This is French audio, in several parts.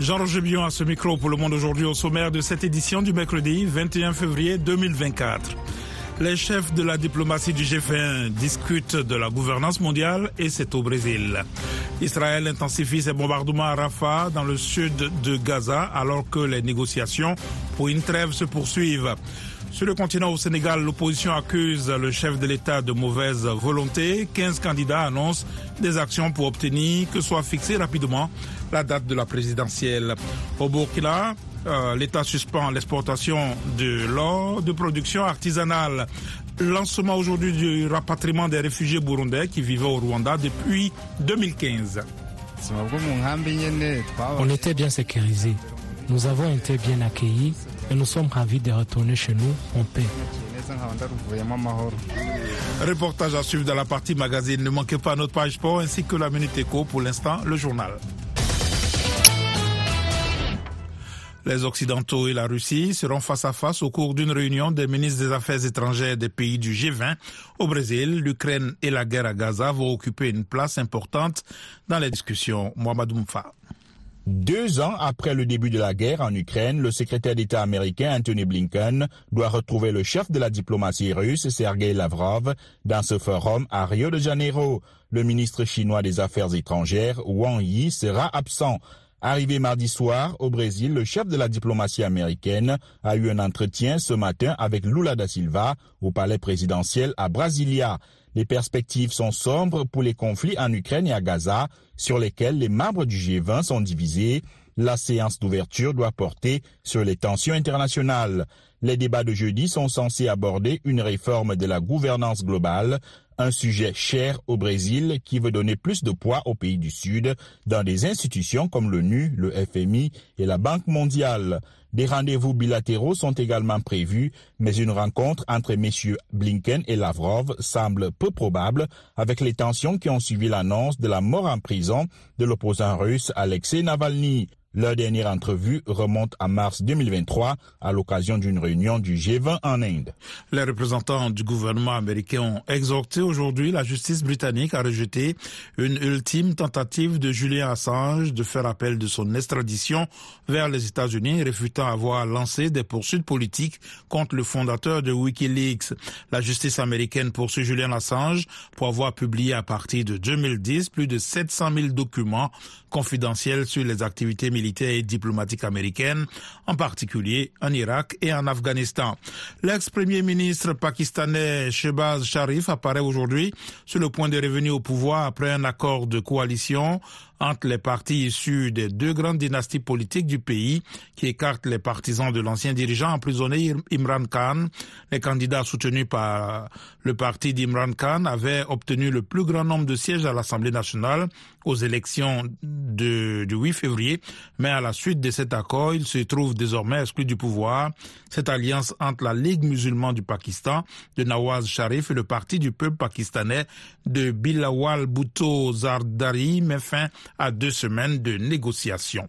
Jean-Roger Bion à ce micro pour le monde aujourd'hui au sommaire de cette édition du mercredi 21 février 2024. Les chefs de la diplomatie du G20 discutent de la gouvernance mondiale et c'est au Brésil. Israël intensifie ses bombardements à Rafah dans le sud de Gaza alors que les négociations pour une trêve se poursuivent. Sur le continent au Sénégal, l'opposition accuse le chef de l'État de mauvaise volonté. 15 candidats annoncent des actions pour obtenir que soit fixée rapidement la date de la présidentielle. Au Burkina, euh, l'État suspend l'exportation de l'or de production artisanale. Lancement aujourd'hui du rapatriement des réfugiés burundais qui vivaient au Rwanda depuis 2015. On était bien sécurisés. Nous avons été bien accueillis et nous sommes ravis de retourner chez nous en paix. Reportage à suivre dans la partie magazine. Ne manquez pas notre page sport ainsi que la Minute Éco. Pour l'instant, le journal. Les Occidentaux et la Russie seront face à face au cours d'une réunion des ministres des Affaires étrangères des pays du G20 au Brésil. L'Ukraine et la guerre à Gaza vont occuper une place importante dans les discussions. Mohamed Moufa. Deux ans après le début de la guerre en Ukraine, le secrétaire d'État américain Anthony Blinken doit retrouver le chef de la diplomatie russe, Sergei Lavrov, dans ce forum à Rio de Janeiro. Le ministre chinois des Affaires étrangères, Wang Yi, sera absent. Arrivé mardi soir au Brésil, le chef de la diplomatie américaine a eu un entretien ce matin avec Lula da Silva au palais présidentiel à Brasilia. Les perspectives sont sombres pour les conflits en Ukraine et à Gaza, sur lesquels les membres du G20 sont divisés. La séance d'ouverture doit porter sur les tensions internationales. Les débats de jeudi sont censés aborder une réforme de la gouvernance globale, un sujet cher au Brésil qui veut donner plus de poids aux pays du Sud dans des institutions comme l'ONU, le FMI et la Banque mondiale. Des rendez-vous bilatéraux sont également prévus, mais une rencontre entre messieurs Blinken et Lavrov semble peu probable avec les tensions qui ont suivi l'annonce de la mort en prison de l'opposant russe Alexei Navalny. Leur dernière entrevue remonte à mars 2023 à l'occasion d'une réunion du G20 en Inde. Les représentants du gouvernement américain ont exhorté aujourd'hui la justice britannique à rejeter une ultime tentative de Julian Assange de faire appel de son extradition vers les États-Unis, réfutant avoir lancé des poursuites politiques contre le fondateur de Wikileaks. La justice américaine poursuit Julian Assange pour avoir publié à partir de 2010 plus de 700 000 documents confidentiels sur les activités militaires et diplomatiques américaines, en particulier en Irak et en Afghanistan. L'ex-premier ministre pakistanais Shehbaz Sharif apparaît aujourd'hui sur le point de revenir au pouvoir après un accord de coalition entre les partis issus des deux grandes dynasties politiques du pays qui écartent les partisans de l'ancien dirigeant emprisonné Imran Khan. Les candidats soutenus par le parti d'Imran Khan avaient obtenu le plus grand nombre de sièges à l'Assemblée nationale aux élections de, du 8 février, mais à la suite de cet accord, ils se trouvent désormais exclus du pouvoir. Cette alliance entre la Ligue musulmane du Pakistan de Nawaz Sharif et le Parti du peuple pakistanais de Bilawal Bhutto Zardari met fin à deux semaines de négociations.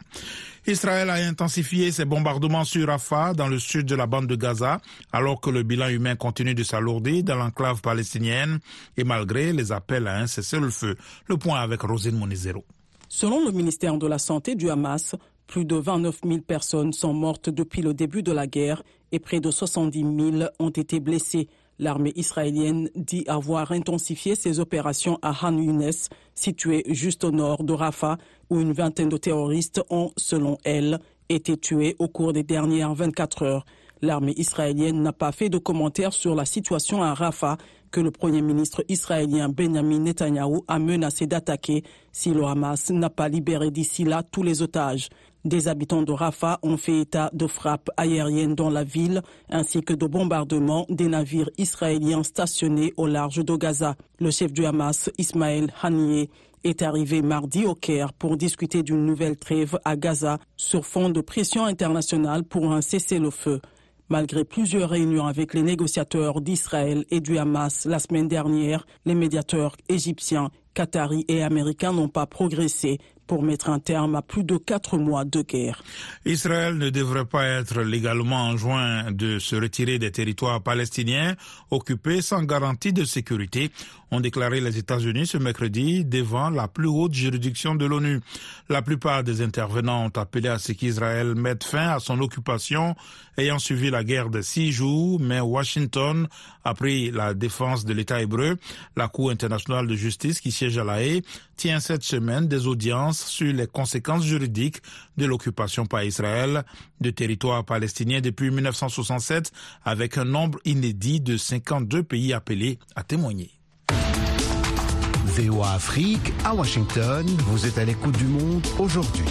Israël a intensifié ses bombardements sur Rafah, dans le sud de la bande de Gaza, alors que le bilan humain continue de s'alourdir dans l'enclave palestinienne et malgré les appels à un cessez-le-feu. Le point avec Rosine Monizero. Selon le ministère de la Santé du Hamas, plus de 29 000 personnes sont mortes depuis le début de la guerre et près de 70 000 ont été blessées. L'armée israélienne dit avoir intensifié ses opérations à Han Younes, situé juste au nord de Rafah, où une vingtaine de terroristes ont, selon elle, été tués au cours des dernières 24 heures. L'armée israélienne n'a pas fait de commentaires sur la situation à Rafah que le Premier ministre israélien Benjamin Netanyahou a menacé d'attaquer si le Hamas n'a pas libéré d'ici là tous les otages. Des habitants de Rafah ont fait état de frappes aériennes dans la ville ainsi que de bombardements des navires israéliens stationnés au large de Gaza. Le chef du Hamas, Ismaël Haniyeh, est arrivé mardi au Caire pour discuter d'une nouvelle trêve à Gaza sur fond de pression internationale pour un cessez-le-feu. Malgré plusieurs réunions avec les négociateurs d'Israël et du Hamas la semaine dernière, les médiateurs égyptiens, qataris et américains n'ont pas progressé pour mettre un terme à plus de quatre mois de guerre. Israël ne devrait pas être légalement enjoint de se retirer des territoires palestiniens occupés sans garantie de sécurité ont déclaré les États-Unis ce mercredi devant la plus haute juridiction de l'ONU. La plupart des intervenants ont appelé à ce qu'Israël mette fin à son occupation ayant suivi la guerre de six jours, mais Washington a pris la défense de l'État hébreu. La Cour internationale de justice qui siège à La Haye tient cette semaine des audiences sur les conséquences juridiques de l'occupation par Israël de territoires palestiniens depuis 1967 avec un nombre inédit de 52 pays appelés à témoigner. VOA Afrique à Washington, vous êtes à l'écoute du monde aujourd'hui.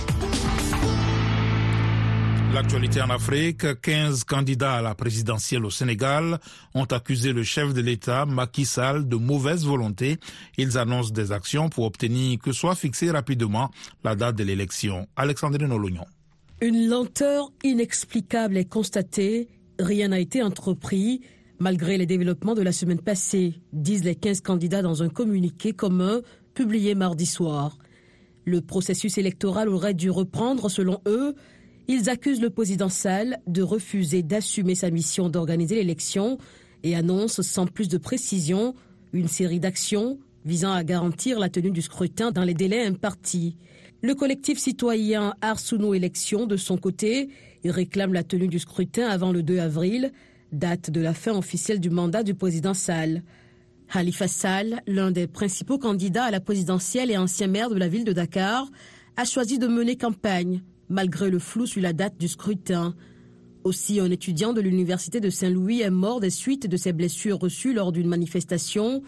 L'actualité en Afrique, 15 candidats à la présidentielle au Sénégal ont accusé le chef de l'État, Macky Sall, de mauvaise volonté. Ils annoncent des actions pour obtenir que soit fixée rapidement la date de l'élection. Alexandrine Nolognon. Une lenteur inexplicable est constatée. Rien n'a été entrepris malgré les développements de la semaine passée, disent les 15 candidats dans un communiqué commun publié mardi soir. Le processus électoral aurait dû reprendre selon eux. Ils accusent le président Sall de refuser d'assumer sa mission d'organiser l'élection et annoncent sans plus de précision une série d'actions visant à garantir la tenue du scrutin dans les délais impartis. Le collectif citoyen Arsouno Élections, de son côté, réclame la tenue du scrutin avant le 2 avril date de la fin officielle du mandat du président Sall. Khalifa Sall, l'un des principaux candidats à la présidentielle et ancien maire de la ville de Dakar, a choisi de mener campagne, malgré le flou sur la date du scrutin. Aussi, un étudiant de l'université de Saint-Louis est mort des suites de ses blessures reçues lors d'une manifestation.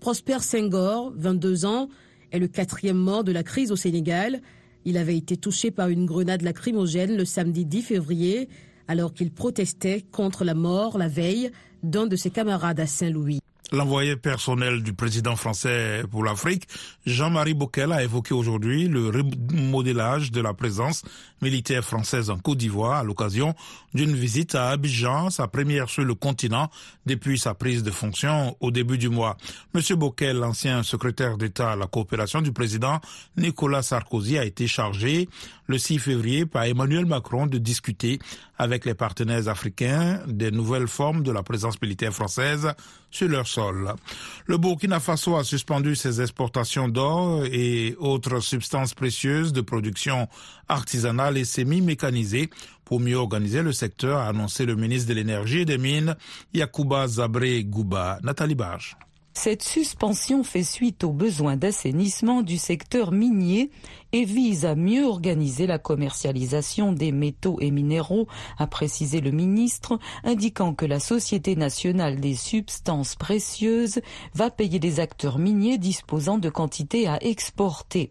Prosper Senghor, 22 ans, est le quatrième mort de la crise au Sénégal. Il avait été touché par une grenade lacrymogène le samedi 10 février alors qu'il protestait contre la mort la veille d'un de ses camarades à Saint-Louis. L'envoyé personnel du président français pour l'Afrique, Jean-Marie Bockel, a évoqué aujourd'hui le remodélage de la présence militaire française en Côte d'Ivoire à l'occasion d'une visite à Abidjan, sa première sur le continent depuis sa prise de fonction au début du mois. Monsieur Bockel, l'ancien secrétaire d'État à la coopération du président Nicolas Sarkozy, a été chargé le 6 février par Emmanuel Macron de discuter avec les partenaires africains des nouvelles formes de la présence militaire française sur leur sol. Le Burkina Faso a suspendu ses exportations d'or et autres substances précieuses de production artisanale et semi-mécanisée pour mieux organiser le secteur, a annoncé le ministre de l'Énergie et des Mines, Yacouba Zabré Gouba. Nathalie Barge. Cette suspension fait suite aux besoins d'assainissement du secteur minier et vise à mieux organiser la commercialisation des métaux et minéraux, a précisé le ministre, indiquant que la Société nationale des substances précieuses va payer des acteurs miniers disposant de quantités à exporter.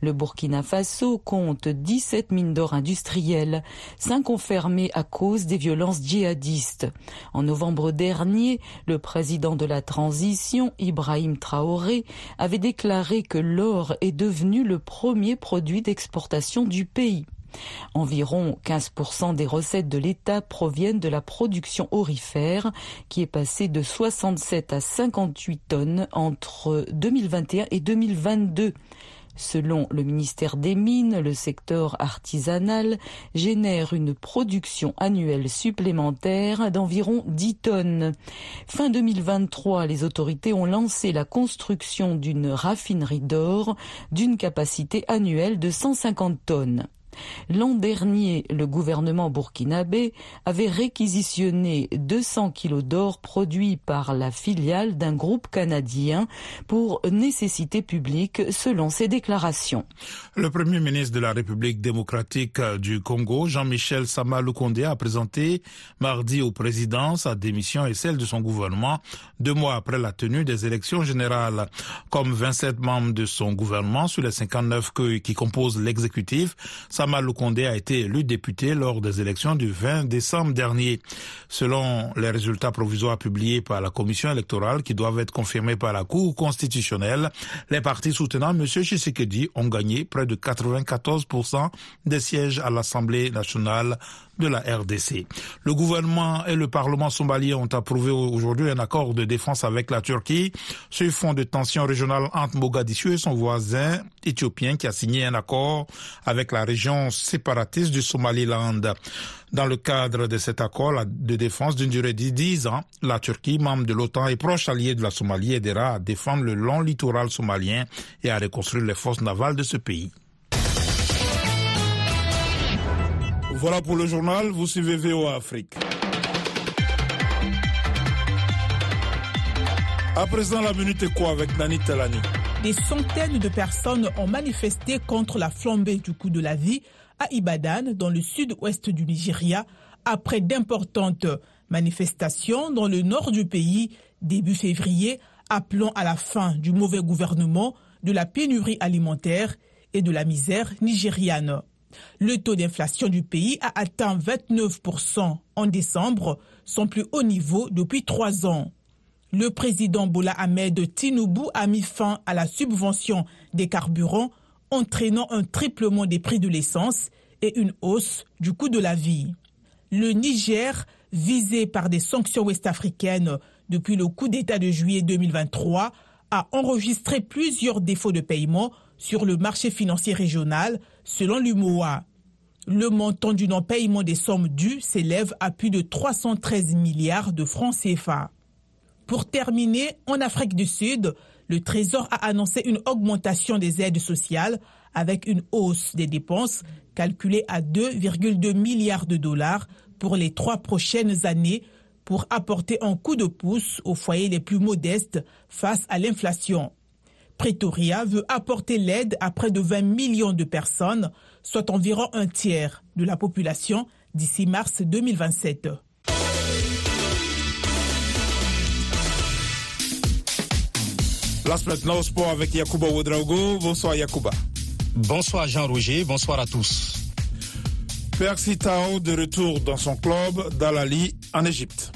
Le Burkina Faso compte 17 mines d'or industrielles, 5 ont fermé à cause des violences djihadistes. En novembre dernier, le président de la transition, Ibrahim Traoré, avait déclaré que l'or est devenu le premier produit d'exportation du pays. Environ 15% des recettes de l'État proviennent de la production orifère, qui est passée de 67 à 58 tonnes entre 2021 et 2022. Selon le ministère des Mines, le secteur artisanal génère une production annuelle supplémentaire d'environ 10 tonnes. Fin 2023, les autorités ont lancé la construction d'une raffinerie d'or d'une capacité annuelle de 150 tonnes. L'an dernier, le gouvernement burkinabé avait réquisitionné 200 kilos d'or produits par la filiale d'un groupe canadien pour nécessité publique selon ses déclarations. Le premier ministre de la République démocratique du Congo, Jean-Michel Sama a présenté mardi au président sa démission et celle de son gouvernement deux mois après la tenue des élections générales. Comme 27 membres de son gouvernement sur les 59 qui composent l'exécutif, Sama Lukonde a été élu député lors des élections du 20 décembre dernier. Selon les résultats provisoires publiés par la commission électorale qui doivent être confirmés par la Cour constitutionnelle, les partis soutenant M. Tshisekedi ont gagné près de 94% des sièges à l'Assemblée nationale de la RDC. Le gouvernement et le Parlement somalien ont approuvé aujourd'hui un accord de défense avec la Turquie sur fond de tension régionale entre Mogadiscio et son voisin éthiopien qui a signé un accord avec la région séparatiste du Somaliland. Dans le cadre de cet accord de défense d'une durée de 10 ans, la Turquie, membre de l'OTAN et proche allié de la Somalie, aidera à défendre le long littoral somalien et à reconstruire les forces navales de ce pays. Voilà pour le journal, vous suivez VOA Afrique. À présent, la minute quoi avec Nani Telani Des centaines de personnes ont manifesté contre la flambée du coût de la vie à Ibadan, dans le sud-ouest du Nigeria, après d'importantes manifestations dans le nord du pays début février, appelant à la fin du mauvais gouvernement, de la pénurie alimentaire et de la misère nigériane. Le taux d'inflation du pays a atteint 29% en décembre, son plus haut niveau depuis trois ans. Le président Bola Ahmed Tinubu a mis fin à la subvention des carburants, entraînant un triplement des prix de l'essence et une hausse du coût de la vie. Le Niger, visé par des sanctions ouest-africaines depuis le coup d'État de juillet 2023, a enregistré plusieurs défauts de paiement sur le marché financier régional, selon l'UMOA. Le montant du non-paiement des sommes dues s'élève à plus de 313 milliards de francs CFA. Pour terminer, en Afrique du Sud, le Trésor a annoncé une augmentation des aides sociales avec une hausse des dépenses calculée à 2,2 milliards de dollars pour les trois prochaines années pour apporter un coup de pouce aux foyers les plus modestes face à l'inflation. Pretoria veut apporter l'aide à près de 20 millions de personnes, soit environ un tiers de la population d'ici mars 2027. Place maintenant au sport avec Yacouba Ouedraogo. Bonsoir Yacouba. Bonsoir Jean-Roger, bonsoir à tous. Percy Tao de retour dans son club d'Alali en Égypte.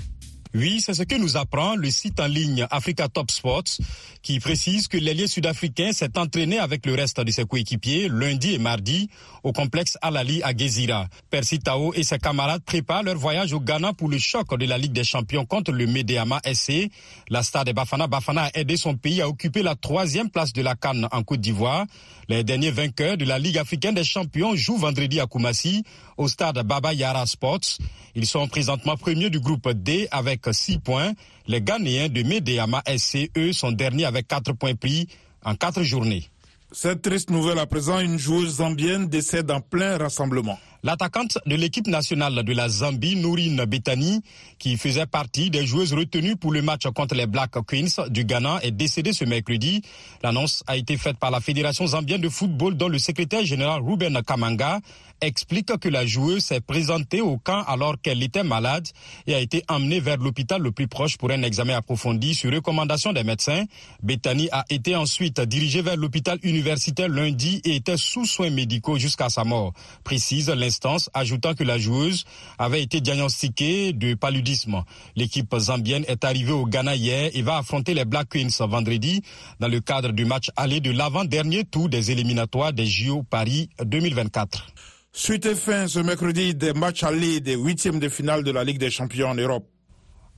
Oui, c'est ce que nous apprend le site en ligne Africa Top Sports qui précise que l'ailier sud-africain s'est entraîné avec le reste de ses coéquipiers lundi et mardi au complexe Alali à Gezira. Percy Tao et ses camarades préparent leur voyage au Ghana pour le choc de la Ligue des Champions contre le Medeama SC. La star de Bafana Bafana a aidé son pays à occuper la troisième place de la Cannes en Côte d'Ivoire. Les derniers vainqueurs de la Ligue africaine des champions jouent vendredi à Koumassi au stade Baba Yara Sports. Ils sont présentement premiers du groupe D avec 6 points. Les Ghanéens de Medeama SC, eux, sont derniers avec 4 points pris en 4 journées. Cette triste nouvelle à présent, une joueuse zambienne décède en plein rassemblement. L'attaquante de l'équipe nationale de la Zambie, Nourine Betani, qui faisait partie des joueuses retenues pour le match contre les Black Queens du Ghana, est décédée ce mercredi. L'annonce a été faite par la Fédération zambienne de football dont le secrétaire général Ruben Kamanga explique que la joueuse s'est présentée au camp alors qu'elle était malade et a été emmenée vers l'hôpital le plus proche pour un examen approfondi sur recommandation des médecins. Betani a été ensuite dirigée vers l'hôpital universitaire lundi et était sous soins médicaux jusqu'à sa mort, précise l'instance, ajoutant que la joueuse avait été diagnostiquée de paludisme. L'équipe zambienne est arrivée au Ghana hier et va affronter les Black Queens vendredi dans le cadre du match aller de l'avant-dernier tour des éliminatoires des JO Paris 2024. Suite et fin ce mercredi des matchs allés des huitièmes de finale de la Ligue des Champions en Europe.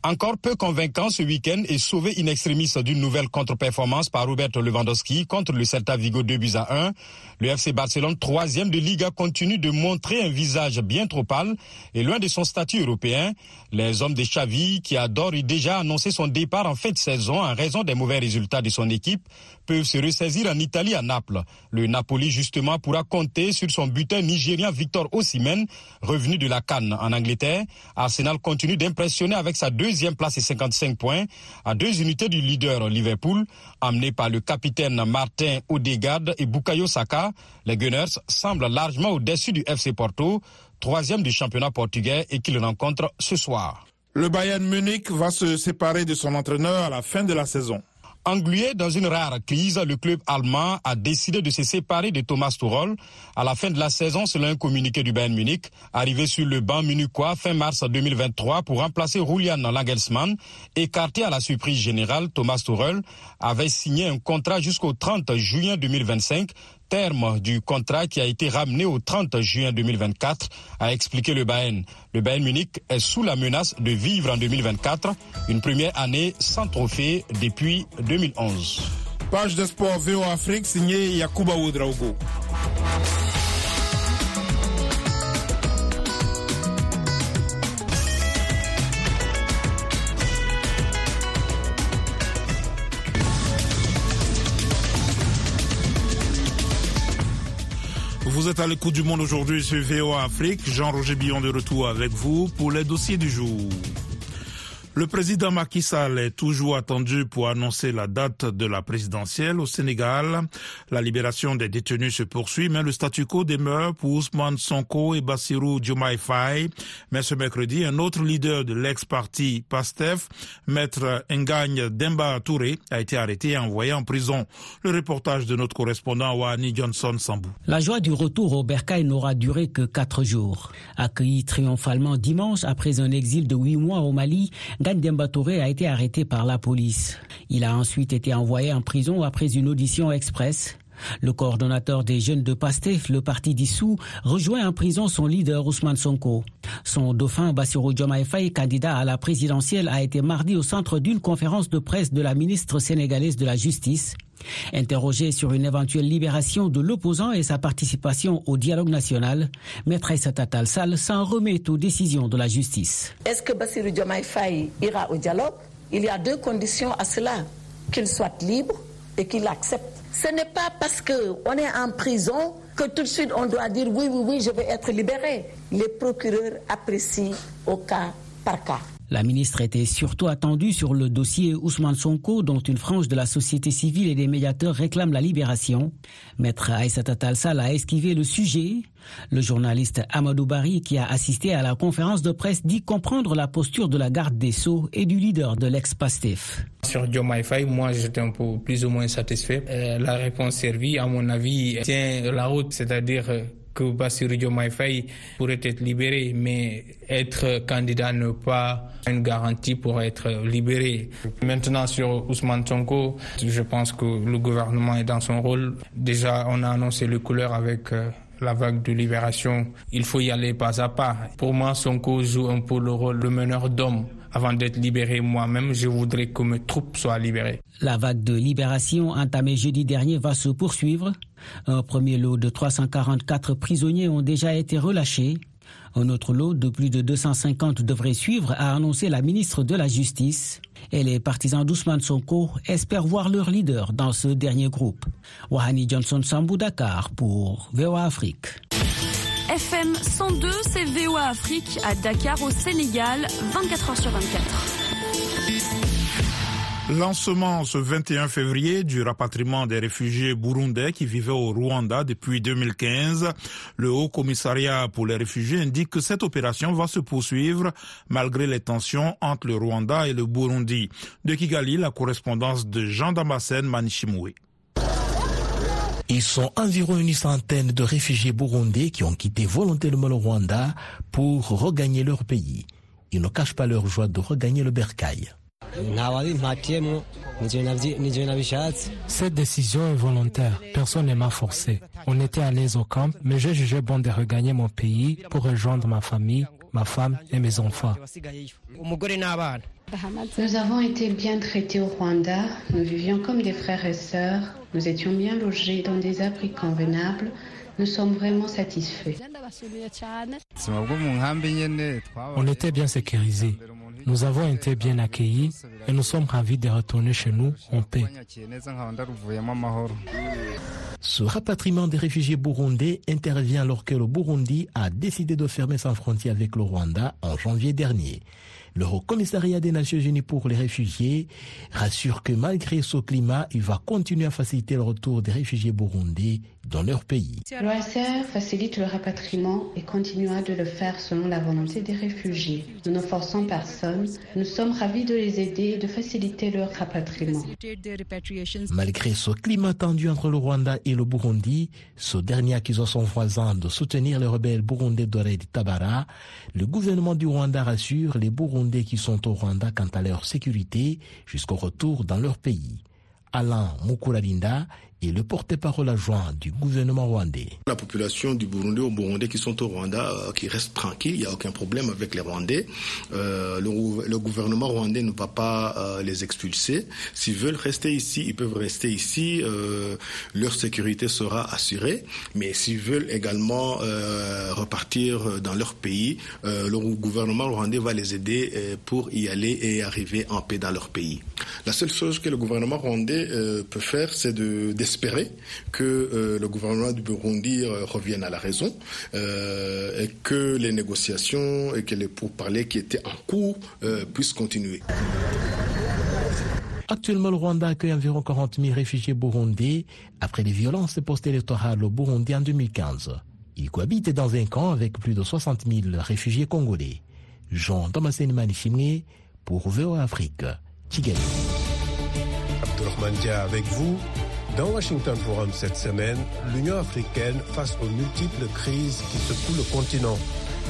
Encore peu convaincant ce week-end et sauvé in extremis d'une nouvelle contre-performance par Robert Lewandowski contre le Celta Vigo 2 buts à 1. Le FC Barcelone, troisième de Liga, continue de montrer un visage bien trop pâle et loin de son statut européen. Les hommes de Xavi, qui adorent déjà annoncé son départ en fin de saison en raison des mauvais résultats de son équipe, peuvent se ressaisir en Italie à Naples. Le Napoli, justement, pourra compter sur son buteur nigérien Victor Osimhen, revenu de la Cannes en Angleterre. Arsenal continue d'impressionner avec sa deuxième place et 55 points à deux unités du leader Liverpool, amené par le capitaine Martin Odegaard et Bukayo Saka. Les Gunners semblent largement au-dessus du FC Porto, troisième du championnat portugais et qu'il rencontre ce soir. Le Bayern Munich va se séparer de son entraîneur à la fin de la saison. Englué dans une rare crise, le club allemand a décidé de se séparer de Thomas Tuchel à la fin de la saison selon un communiqué du Bayern Munich. Arrivé sur le banc munichois fin mars 2023 pour remplacer Julian Nagelsmann, écarté à la surprise générale, Thomas Tuchel avait signé un contrat jusqu'au 30 juin 2025 terme du contrat qui a été ramené au 30 juin 2024, a expliqué le Bayern. Le Bayern Munich est sous la menace de vivre en 2024 une première année sans trophée depuis 2011. Page de sport VO Afrique signée Yakuba Oudraogo. Vous êtes à l'écoute du monde aujourd'hui sur VOA Afrique. Jean-Roger Billon de retour avec vous pour les dossiers du jour. Le président Macky Sall est toujours attendu pour annoncer la date de la présidentielle au Sénégal. La libération des détenus se poursuit, mais le statu quo demeure pour Ousmane Sonko et Bassirou Diomaye. Mais ce mercredi, un autre leader de l'ex-parti PASTEF, maître Ngagne Demba Touré, a été arrêté et envoyé en prison. Le reportage de notre correspondant Wani Johnson Sambou. La joie du retour au Bercail n'aura duré que quatre jours. Accueilli triomphalement dimanche après un exil de huit mois au Mali, Gagne Demba Touré a été arrêté par la police. Il a ensuite été envoyé en prison après une audition express. Le coordonnateur des jeunes de PASTEF, le parti dissous, rejoint en prison son leader Ousmane Sonko. Son dauphin Bassirou Diomaye candidat à la présidentielle, a été mardi au centre d'une conférence de presse de la ministre sénégalaise de la Justice. Interrogé sur une éventuelle libération de l'opposant et sa participation au dialogue national, Maître Aïssata Sall s'en remet aux décisions de la justice. Est-ce que Bassirou Diomaye Faye ira au dialogue? Il y a deux conditions à cela. Qu'il soit libre et qu'il accepte. Ce n'est pas parce qu'on est en prison que tout de suite on doit dire oui, oui, oui, je vais être libéré. Les procureurs apprécient au cas par cas. La ministre était surtout attendue sur le dossier Ousmane Sonko, dont une frange de la société civile et des médiateurs réclament la libération. Maître Aïssata Talsal a esquivé le sujet. Le journaliste Amadou Bari, qui a assisté à la conférence de presse, dit comprendre la posture de la garde des Sceaux et du leader de l'ex-PASTEF. Sur Diomaye moi j'étais un peu plus ou moins satisfait. Euh, la réponse servie, à mon avis, tient la route, c'est-à-dire que Bassirou Diomaye Faye pourrait être libéré, mais être candidat n'est pas une garantie pour être libéré. Maintenant sur Ousmane Sonko, je pense que le gouvernement est dans son rôle. Déjà, on a annoncé les couleurs avec la vague de libération. Il faut y aller pas à pas. Pour moi, Sonko joue un peu le rôle de meneur d'homme. Avant d'être libéré moi-même, je voudrais que mes troupes soient libérées. La vague de libération entamée jeudi dernier va se poursuivre. Un premier lot de 344 prisonniers ont déjà été relâchés. Un autre lot de plus de 250 devrait suivre, a annoncé la ministre de la Justice. Et les partisans d'Ousmane Sonko espèrent voir leur leader dans ce dernier groupe. Wahani Johnson Sambou Dakar pour VOA Afrique. FM 102, c'est VOA Afrique à Dakar au Sénégal, 24h sur 24. Lancement ce 21 février du rapatriement des réfugiés burundais qui vivaient au Rwanda depuis 2015. Le Haut Commissariat pour les réfugiés indique que cette opération va se poursuivre malgré les tensions entre le Rwanda et le Burundi. De Kigali, la correspondance de Jean Damascène Manichimoué. Ils sont environ une centaine de réfugiés burundais qui ont quitté volontairement le Rwanda pour regagner leur pays. Ils ne cachent pas leur joie de regagner le bercail. Cette décision est volontaire. Personne ne m'a forcé. On était à l'aise au camp, mais j'ai jugé bon de regagner mon pays pour rejoindre ma famille, ma femme et mes enfants. Nous avons été bien traités au Rwanda. Nous vivions comme des frères et sœurs. Nous étions bien logés dans des abris convenables. Nous sommes vraiment satisfaits. On était bien sécurisés. Nous avons été bien accueillis et nous sommes ravis de retourner chez nous en paix. Ce rapatriement des réfugiés burundais intervient alors que le Burundi a décidé de fermer sa frontière avec le Rwanda en janvier dernier. Le Haut Commissariat des Nations Unies pour les réfugiés rassure que malgré ce climat, il va continuer à faciliter le retour des réfugiés burundais dans leur pays. L'OACR facilite le rapatriement et continuera de le faire selon la volonté des réfugiés. Nous ne forçons personne. Nous sommes ravis de les aider et de faciliter leur rapatriement. Malgré ce climat tendu entre le Rwanda et le Burundi, ce dernier accusant son voisin de soutenir les rebelles burundais Doré Tabara, le gouvernement du Rwanda rassure les Burundais qui sont au Rwanda quant à leur sécurité jusqu'au retour dans leur pays. Alain Mukuralinda le porte-parole adjoint du gouvernement rwandais. La population du Burundi aux Burundais qui sont au Rwanda, euh, qui restent tranquilles, il n'y a aucun problème avec les Rwandais. Euh, le, gouvernement rwandais ne va pas euh, les expulser. S'ils veulent rester ici, ils peuvent rester ici. Leur sécurité sera assurée. Mais s'ils veulent également repartir dans leur pays, le gouvernement rwandais va les aider pour y aller et arriver en paix dans leur pays. La seule chose que le gouvernement rwandais peut faire, c'est de espérer que euh, le gouvernement du Burundi euh, revienne à la raison euh, et que les négociations et que les pourparlers qui étaient en cours puissent continuer. Actuellement, le Rwanda accueille environ 40 000 réfugiés burundais après les violences post-électorales au Burundi en 2015. Il cohabite dans un camp avec plus de 60 000 réfugiés congolais. Jean Thomasen Manichimé pour VOA Afrique, Kigali. Abdourahmane avec vous. Dans Washington Forum cette semaine, l'Union africaine face aux multiples crises qui secouent le continent.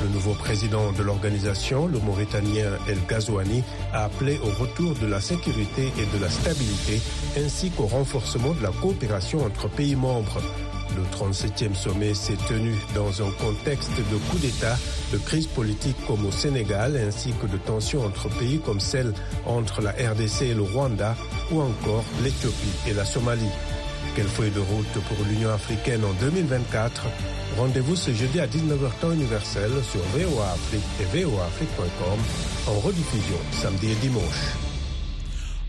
Le nouveau président de l'organisation, le Mauritanien El Ghazouani, a appelé au retour de la sécurité et de la stabilité, ainsi qu'au renforcement de la coopération entre pays membres. Le 37e sommet s'est tenu dans un contexte de coup d'État, de crise politique comme au Sénégal, ainsi que de tensions entre pays comme celle entre la RDC et le Rwanda, ou encore l'Éthiopie et la Somalie. Quelle feuille de route pour l'Union africaine en 2024 Rendez-vous ce jeudi à 19h temps universel sur VOA Afrique et voaafrique.com en rediffusion samedi et dimanche.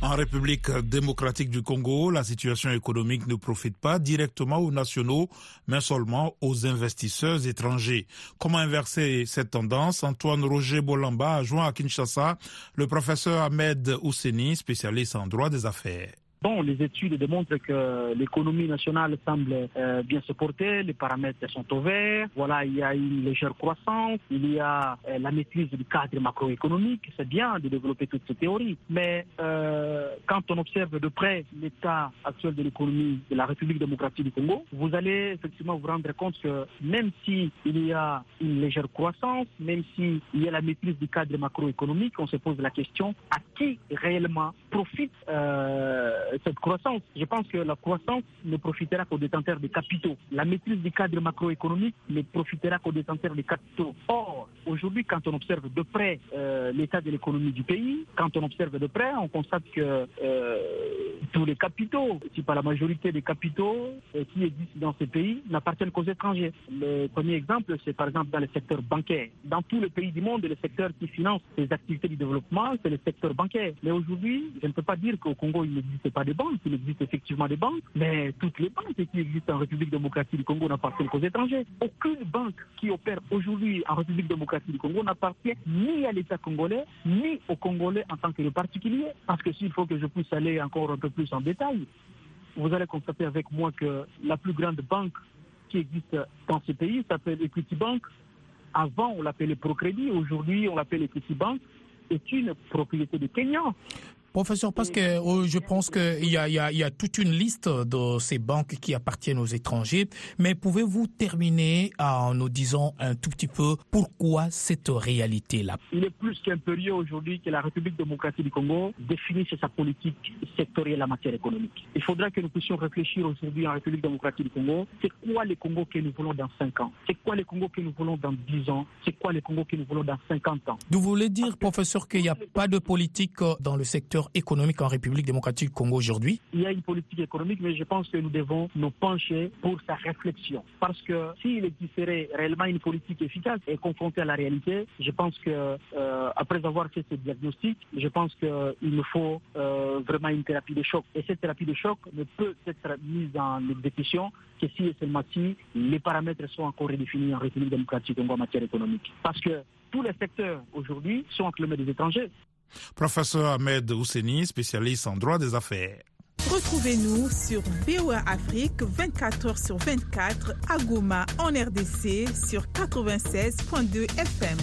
En République démocratique du Congo, la situation économique ne profite pas directement aux nationaux, mais seulement aux investisseurs étrangers. Comment inverser cette tendance? Antoine Roger Bolamba a joint à Kinshasa le professeur Ahmed Ousseni, spécialiste en droit des affaires. Bon, les études démontrent que l'économie nationale semble euh, bien se porter, les paramètres sont au vert. Voilà, il y a une légère croissance, il y a euh, la maîtrise du cadre macroéconomique. C'est bien de développer toutes ces théories, mais euh, quand on observe de près l'état actuel de l'économie de la République démocratique du Congo, vous allez effectivement vous rendre compte que même si il y a une légère croissance, même si il y a la maîtrise du cadre macroéconomique, on se pose la question à qui réellement profite cette croissance. Je pense que la croissance ne profitera qu'aux détenteurs des capitaux. La maîtrise du cadre macroéconomique ne profitera qu'aux détenteurs des capitaux. Or, aujourd'hui, quand on observe de près euh, l'état de l'économie du pays, quand on observe de près, on constate que euh, tous les capitaux, si pas la majorité des capitaux euh, qui existent dans ces pays, n'appartiennent qu'aux étrangers. Le premier exemple, c'est par exemple dans le secteur bancaire. Dans tous les pays du monde, le secteur qui finance les activités du développement, c'est le secteur bancaire. Mais aujourd'hui, je ne peux pas dire qu'au Congo, il n'existe pas il existe effectivement des banques, mais toutes les banques qui existent en République démocratique du Congo n'appartiennent qu'aux étrangers. Aucune banque qui opère aujourd'hui en République démocratique du Congo n'appartient ni à l'État congolais, ni aux Congolais en tant que particulier. Parce que s'il faut que je puisse aller encore un peu plus en détail, vous allez constater avec moi que la plus grande banque qui existe dans ce pays s'appelle Equity Bank. Avant, on l'appelait Procrédit, aujourd'hui, on l'appelle Equity Bank. est une propriété de Kenya. Professeur, parce que oh, je pense qu'il y a, y, a, y a toute une liste de ces banques qui appartiennent aux étrangers, mais pouvez-vous terminer en nous disant un tout petit peu pourquoi cette réalité-là? Il est plus qu'impérieux aujourd'hui que la République démocratique du Congo définisse sa politique sectorielle en matière économique. Il faudra que nous puissions réfléchir aujourd'hui en République démocratique du Congo, c'est quoi les Congo que nous voulons dans 5 ans? C'est quoi les Congo que nous voulons dans 10 ans? C'est quoi les Congo que nous voulons dans 50 ans? Vous voulez dire, professeur, qu'il n'y a pas de politique dans le secteur économique en République démocratique du Congo aujourd'hui Il y a une politique économique, mais je pense que nous devons nous pencher pour sa réflexion. Parce que s'il existerait réellement une politique efficace et confrontée à la réalité, je pense que euh, après avoir fait ce diagnostic, je pense qu'il nous faut euh, vraiment une thérapie de choc. Et cette thérapie de choc ne peut être mise en exécution que si et seulement si les paramètres sont encore redéfinis en République démocratique du Congo en matière économique. Parce que tous les secteurs aujourd'hui sont enclumés des étrangers. Professeur Ahmed Ousseni, spécialiste en droit des affaires. Retrouvez-nous sur VOA Afrique 24h sur 24 à Goma en RDC sur 96.2 FM.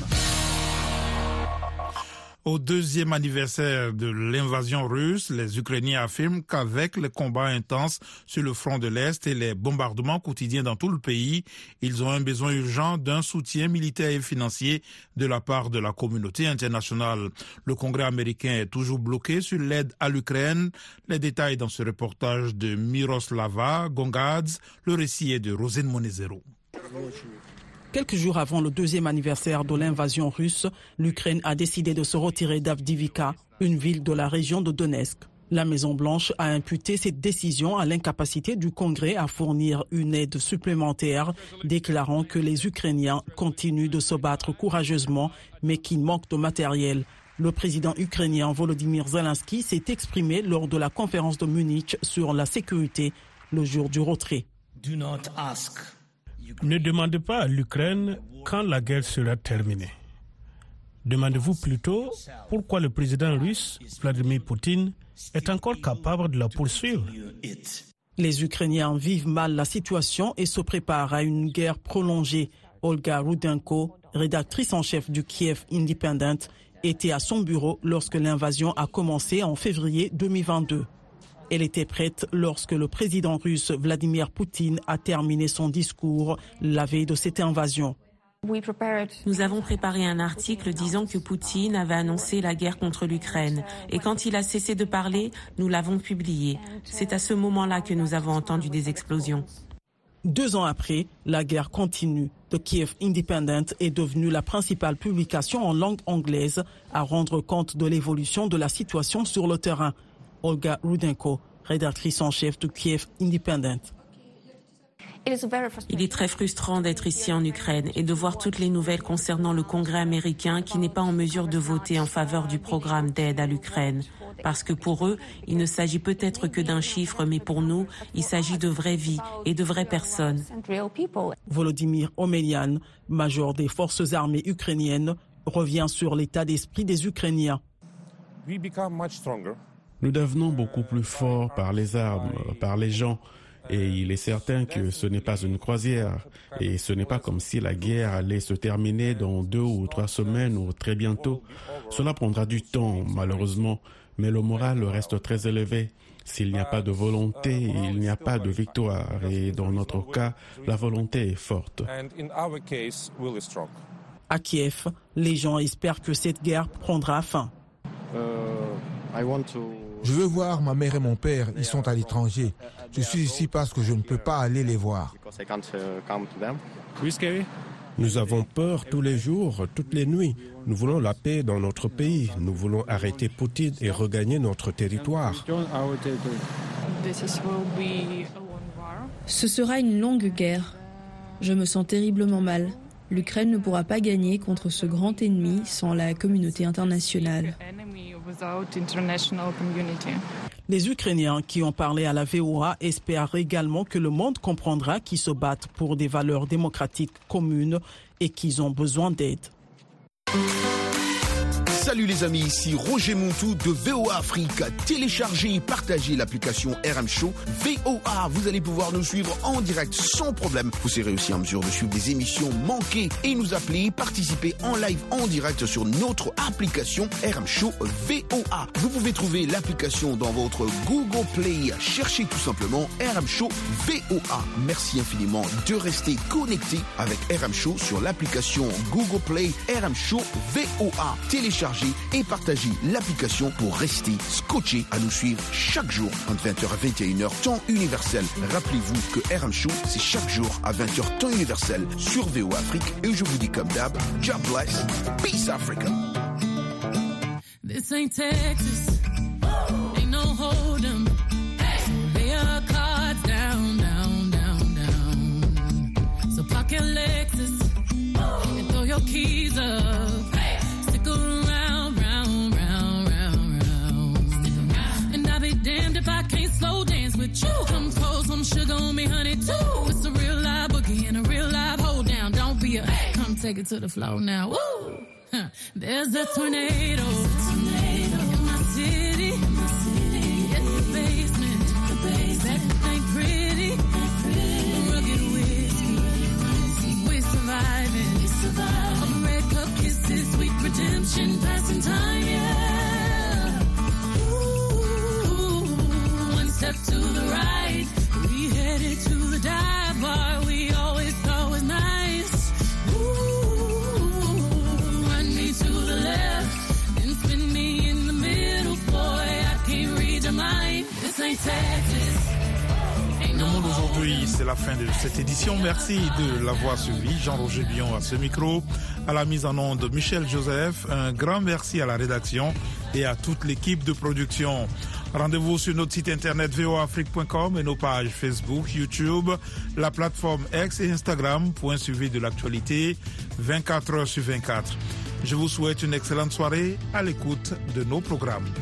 Au deuxième anniversaire de l'invasion russe, les Ukrainiens affirment qu'avec les combats intenses sur le front de l'Est et les bombardements quotidiens dans tout le pays, ils ont un besoin urgent d'un soutien militaire et financier de la part de la communauté internationale. Le Congrès américain est toujours bloqué sur l'aide à l'Ukraine. Les détails dans ce reportage de Miroslava Gongadze. Le récit est de Rosine Monezero. Quelques jours avant le deuxième anniversaire de l'invasion russe, l'Ukraine a décidé de se retirer d'Avdivika, une ville de la région de Donetsk. La Maison-Blanche a imputé cette décision à l'incapacité du Congrès à fournir une aide supplémentaire, déclarant que les Ukrainiens continuent de se battre courageusement, mais qu'ils manquent de matériel. Le président ukrainien Volodymyr Zelensky s'est exprimé lors de la conférence de Munich sur la sécurité le jour du retrait. Ne demandez pas à l'Ukraine quand la guerre sera terminée. Demandez-vous plutôt pourquoi le président russe, Vladimir Poutine, est encore capable de la poursuivre? Les Ukrainiens vivent mal la situation et se préparent à une guerre prolongée. Olga Rudenko, rédactrice en chef du Kiev Independent, était à son bureau lorsque l'invasion a commencé en février 2022. Elle était prête lorsque le président russe Vladimir Poutine a terminé son discours la veille de cette invasion. Nous avons préparé un article disant que Poutine avait annoncé la guerre contre l'Ukraine. Et quand il a cessé de parler, nous l'avons publié. C'est à ce moment-là que nous avons entendu des explosions. Deux ans après, la guerre continue. The Kiev Independent est devenue la principale publication en langue anglaise à rendre compte de l'évolution de la situation sur le terrain. Olga Rudenko, rédactrice en chef de Kiev Independent. Il est très frustrant d'être ici en Ukraine et de voir toutes les nouvelles concernant le Congrès américain qui n'est pas en mesure de voter en faveur du programme d'aide à l'Ukraine. Parce que pour eux, il ne s'agit peut-être que d'un chiffre, mais pour nous, il s'agit de vraies vies et de vraies personnes. Volodymyr Omelian, major des forces armées ukrainiennes, revient sur l'état d'esprit des Ukrainiens. Nous devenons beaucoup plus forts par les armes, par les gens. Et il est certain que ce n'est pas une croisière. Et ce n'est pas comme si la guerre allait se terminer dans deux ou trois semaines ou très bientôt. Cela prendra du temps, malheureusement. Mais le moral reste très élevé. S'il n'y a pas de volonté, il n'y a pas de victoire. Et dans notre cas, la volonté est forte. À Kiev, les gens espèrent que cette guerre prendra fin. Je veux voir ma mère et mon père, ils sont à l'étranger. Je suis ici parce que je ne peux pas aller les voir. Nous avons peur tous les jours, toutes les nuits. Nous voulons la paix dans notre pays. Nous voulons arrêter Poutine et regagner notre territoire. Ce sera une longue guerre. Je me sens terriblement mal. L'Ukraine ne pourra pas gagner contre ce grand ennemi sans la communauté internationale. Les Ukrainiens qui ont parlé à la VOA espèrent également que le monde comprendra qu'ils se battent pour des valeurs démocratiques communes et qu'ils ont besoin d'aide. Salut les amis, ici Roger Montou de VOA Afrique. Téléchargez et partagez l'application RM Show VOA. Vous allez pouvoir nous suivre en direct sans problème. Vous serez aussi en mesure de suivre des émissions manquées et nous appeler, participer en live en direct sur notre application RM Show VOA. Vous pouvez trouver l'application dans votre Google Play. Cherchez tout simplement RM Show VOA. Merci infiniment de rester connecté avec RM Show sur l'application Google Play RM Show VOA. Téléchargez et partagez l'application pour rester scotché à nous suivre chaque jour entre 20h à 21h temps universel. Rappelez-vous que RM Show, c'est chaque jour à 20h temps universel sur VO Afrique et je vous dis comme d'hab, God bless, peace Africa. This ain't Texas, ain't no down, down, down, down. So. slow dance with you. Come pour some sugar on me, honey, too. It's a real live boogie and a real live hold down. Don't be a hey. come take it to the floor now. Woo! Huh. There's a tornado. tornado. In my city. In my city. In the basement. The basement. Ain't pretty. Rugged whiskey. We're surviving. We're surviving. Red cup kisses, sweet redemption, passing time. Aujourd'hui, c'est la fin de cette édition. Merci de l'avoir suivi. Jean-Roger Bion à ce micro, à la mise en onde Michel Joseph. Un grand merci à la rédaction et à toute l'équipe de production. Rendez-vous sur notre site internet voafrique.com et nos pages Facebook, YouTube, la plateforme X et Instagram pour un suivi de l'actualité 24 heures sur 24. Je vous souhaite une excellente soirée à l'écoute de nos programmes.